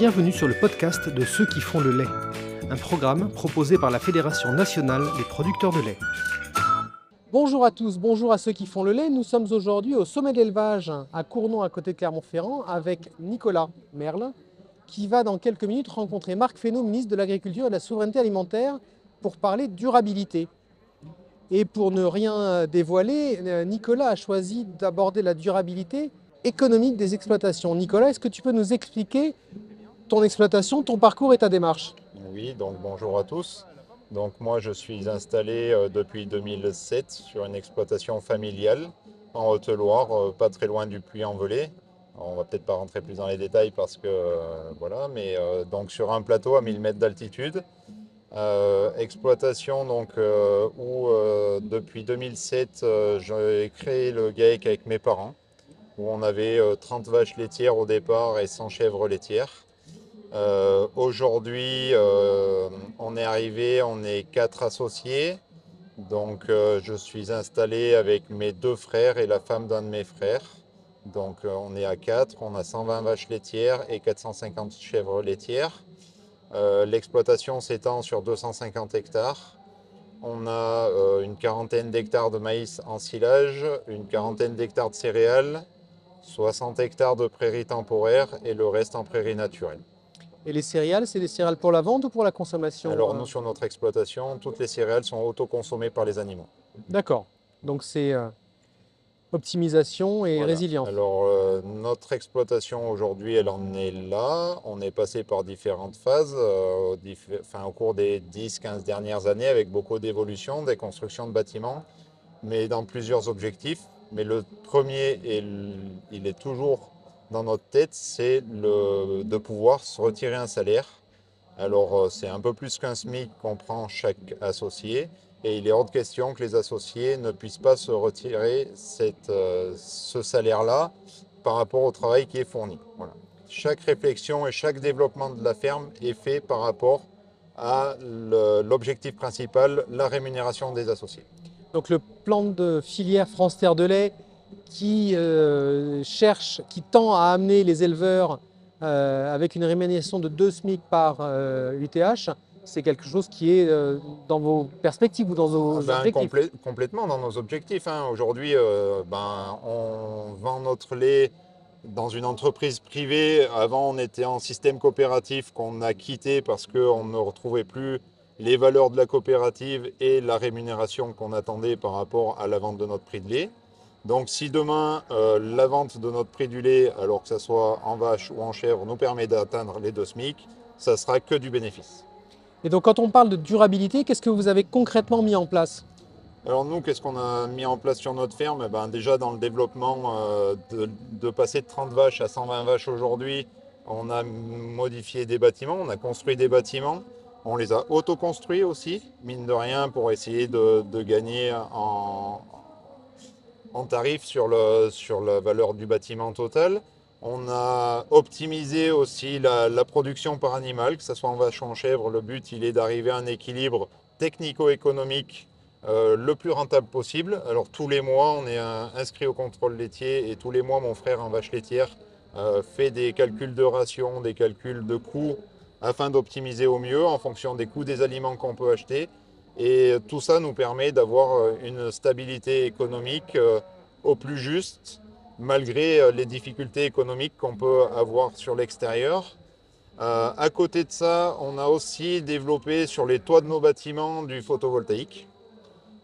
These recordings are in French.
Bienvenue sur le podcast de ceux qui font le lait, un programme proposé par la Fédération nationale des producteurs de lait. Bonjour à tous, bonjour à ceux qui font le lait. Nous sommes aujourd'hui au sommet de l'élevage à Cournon, à côté de Clermont-Ferrand, avec Nicolas Merle, qui va dans quelques minutes rencontrer Marc Fesneau, ministre de l'Agriculture et de la Souveraineté alimentaire, pour parler durabilité. Et pour ne rien dévoiler, Nicolas a choisi d'aborder la durabilité économique des exploitations. Nicolas, est-ce que tu peux nous expliquer ton exploitation, ton parcours et ta démarche Oui, donc bonjour à tous. Donc moi je suis installé euh, depuis 2007 sur une exploitation familiale en Haute-Loire, euh, pas très loin du Puy-en-Velay. On va peut-être pas rentrer plus dans les détails parce que euh, voilà, mais donc sur un plateau à 1000 mètres d'altitude. exploitation donc où depuis 2007 j'ai créé le GAEC avec mes parents où on avait 30 euh, vaches laitières au départ et 100 chèvres laitières. Euh, aujourd'hui, euh, on est arrivé, on est quatre associés. Donc, je suis installé avec mes deux frères et la femme d'un de mes frères. Donc, on est à quatre. On a 120 vaches laitières et 450 chèvres laitières. L'exploitation s'étend sur 250 hectares. On a une quarantaine d'hectares de maïs en silage, une quarantaine d'hectares de céréales, 60 hectares de prairies temporaires et le reste en prairies naturelles. Et les céréales, c'est des céréales pour la vente ou pour la consommation Alors nous, sur notre exploitation, toutes les céréales sont autoconsommées par les animaux. D'accord. Donc c'est euh, optimisation et résilience. Alors euh, notre exploitation aujourd'hui, elle en est là. On est passé par différentes phases euh, enfin, au cours des 10-15 dernières années avec beaucoup d'évolutions, des constructions de bâtiments, mais dans plusieurs objectifs. Mais le premier, il est toujours dans notre tête, c'est de pouvoir se retirer un salaire. Alors euh, c'est un peu plus qu'un SMIC qu'on prend chaque associé. Et il est hors de question que les associés ne puissent pas se retirer euh, ce salaire-là par rapport au travail qui est fourni. Chaque réflexion et chaque développement de la ferme est fait par rapport à l'objectif principal, la rémunération des associés. Donc le plan de filière France Terre de lait qui euh, cherche, qui tend à amener les éleveurs euh, avec une rémunération de 2 SMIC par UTH, euh, c'est quelque chose qui est dans vos perspectives ou dans vos ah ben, objectifs? Complètement dans nos objectifs. Hein. Aujourd'hui, ben, on vend notre lait dans une entreprise privée. Avant, on était en système coopératif qu'on a quitté parce qu'on ne retrouvait plus les valeurs de la coopérative et la rémunération qu'on attendait par rapport à la vente de notre prix de lait. Donc si demain euh, la vente de notre prix du lait, alors que ce soit en vache ou en chèvre, nous permet d'atteindre les deux SMIC, ça sera que du bénéfice. Et donc quand on parle de durabilité, qu'est-ce que vous avez concrètement mis en place? Alors nous, qu'est-ce qu'on a mis en place sur notre ferme? Eh ben, Déjà dans le développement euh, de, de, passer de 30 vaches à 120 vaches aujourd'hui, on a modifié des bâtiments, on a construit des bâtiments. On les a auto-construits aussi, mine de rien, pour essayer de, gagner en, tarif sur, la valeur du bâtiment total. On a optimisé aussi la, production par animal, que ce soit en vache ou en chèvre. Le but, il est d'arriver à un équilibre technico-économique euh, le plus rentable possible. Alors tous les mois, on est inscrit au contrôle laitier et tous les mois, mon frère en vache laitière euh, fait des calculs de ration, des calculs de coûts afin d'optimiser au mieux en fonction des coûts des aliments qu'on peut acheter. Et tout ça nous permet d'avoir euh, une stabilité économique euh, au plus juste, malgré euh, les difficultés économiques qu'on peut avoir sur l'extérieur. à côté de ça, on a aussi développé sur les toits de nos bâtiments du photovoltaïque.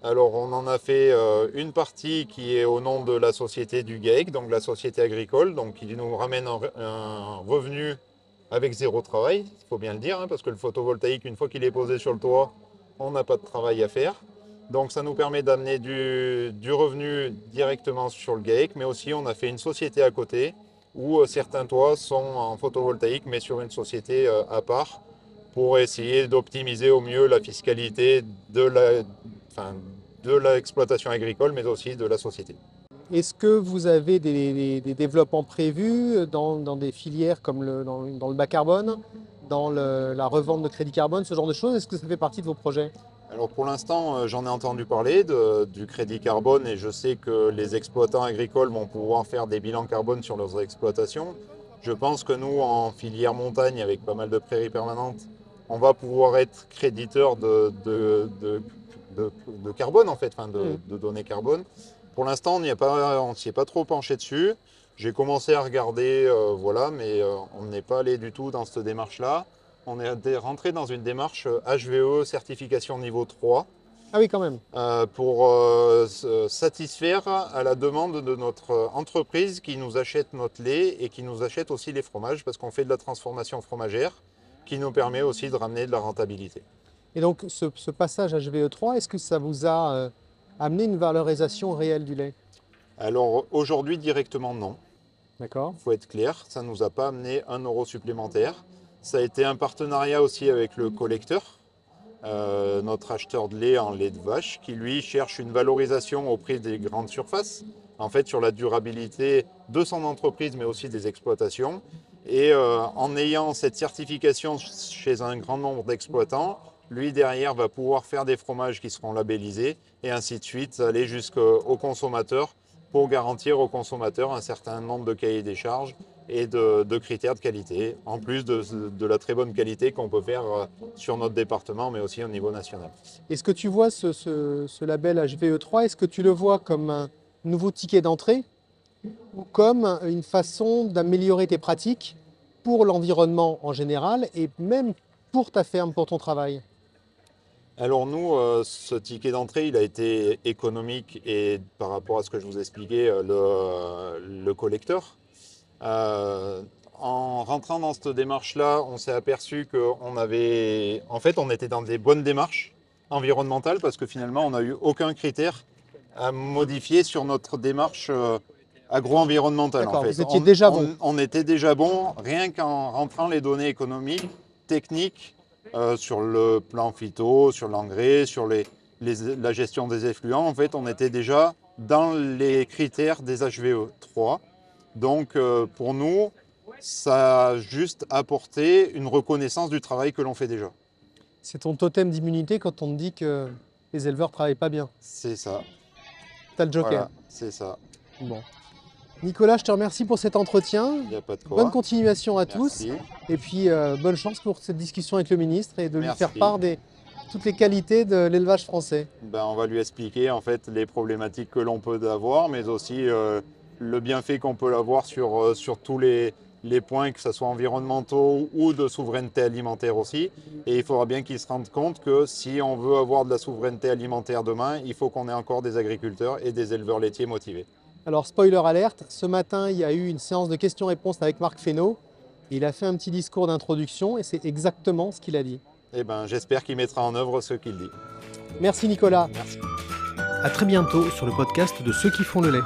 Alors on en a fait une partie qui est au nom de la société du GAEC, donc la société agricole, donc qui nous ramène un revenu avec zéro travail, il faut bien le dire, hein, parce que le photovoltaïque, une fois qu'il est posé sur le toit, on n'a pas de travail à faire. Donc ça nous permet d'amener du, revenu directement sur le GAEC, mais aussi on a fait une société à côté où euh, certains toits sont en photovoltaïque, mais sur une société euh, à part, pour essayer d'optimiser au mieux la fiscalité de l'exploitation agricole, mais aussi de la société. Est-ce que vous avez des, développements prévus dans, des filières comme dans, le bas carbone, dans la revente de crédit carbone, ce genre de choses Est-ce que ça fait partie de vos projets? Alors pour l'instant, euh, j'en ai entendu parler du crédit carbone et je sais que les exploitants agricoles vont pouvoir faire des bilans carbone sur leurs exploitations. Je pense que nous, en filière montagne, avec pas mal de prairies permanentes, on va pouvoir être créditeur de, de, de, carbone, en fait, enfin de, Mm. de données carbone. Pour l'instant, on on s'y est pas trop penché dessus. J'ai commencé à regarder, euh, voilà, mais euh, on n'est pas allé du tout dans cette démarche-là. On est rentré dans une démarche euh, HVE certification niveau 3 Ah oui, quand même. euh, pour euh, satisfaire à la demande de notre euh, entreprise qui nous achète notre lait et qui nous achète aussi les fromages parce qu'on fait de la transformation fromagère qui nous permet aussi de ramener de la rentabilité. Et donc, ce, ce passage HVE3, est-ce que ça vous a euh, amené une valorisation réelle du lait? Alors aujourd'hui directement non, Il faut être clair, ça ne nous a pas amené un euro supplémentaire. Ça a été un partenariat aussi avec le collecteur, euh, notre acheteur de lait en lait de vache, qui lui cherche une valorisation au prix des grandes surfaces, en fait sur la durabilité de son entreprise, mais aussi des exploitations. Et euh, en ayant cette certification chez un grand nombre d'exploitants, lui derrière va pouvoir faire des fromages qui seront labellisés et ainsi de suite, aller jusqu'au consommateur pour garantir au consommateur un certain nombre de cahiers des charges et de, critères de qualité, en plus de, la très bonne qualité qu'on peut faire euh, sur notre département, mais aussi au niveau national. Est-ce que tu vois ce- ce label HVE3, est-ce que tu le vois comme un nouveau ticket d'entrée ou comme une façon d'améliorer tes pratiques pour l'environnement en général et même pour ta ferme, pour ton travail? Alors nous, euh, ce ticket d'entrée, il a été économique et par rapport à ce que je vous expliquais, euh, le, le collecteur. Euh, en rentrant dans cette démarche-là, on s'est aperçu qu'on avait, en fait, on était dans des bonnes démarches environnementales parce que finalement, on n'a eu aucun critère à modifier sur notre démarche euh, agro-environnementale. en fait. vous étiez On- déjà on- bon. On était déjà bon, rien qu'en rentrant les données économiques, techniques, euh, sur le plan phyto, sur l'engrais, sur les, les- la gestion des effluents. En fait, on était déjà dans les critères des HVE 3. Donc, euh, pour nous, ça a juste apporté une reconnaissance du travail que l'on fait déjà. C'est ton totem d'immunité quand on te dit que les éleveurs ne travaillent pas bien. C'est ça. Tu as le joker. Voilà, c'est ça. Bon. Nicolas, je te remercie pour cet entretien. Il n'y a pas de quoi. Bonne continuation à tous. Et puis, euh, bonne chance pour cette discussion avec le ministre et de lui faire part des toutes les qualités de l'élevage français. Ben, on va lui expliquer en fait les problématiques que l'on peut avoir, mais aussi euh, le bienfait qu'on peut avoir sur, euh, sur tous les, les points, que ce soit environnementaux ou de souveraineté alimentaire aussi. Et il faudra bien qu'il se rende compte que si on veut avoir de la souveraineté alimentaire demain, il faut qu'on ait encore des agriculteurs et des éleveurs laitiers motivés. Alors, spoiler alerte, ce matin, il y a eu une séance de questions-réponses avec Marc Fesneau. Il a fait un petit discours d'introduction et c'est exactement ce qu'il a dit. Et ben, j'espère qu'il mettra en œuvre ce qu'il dit. Merci Nicolas. Merci. À très bientôt sur le podcast de ceux qui font le lait.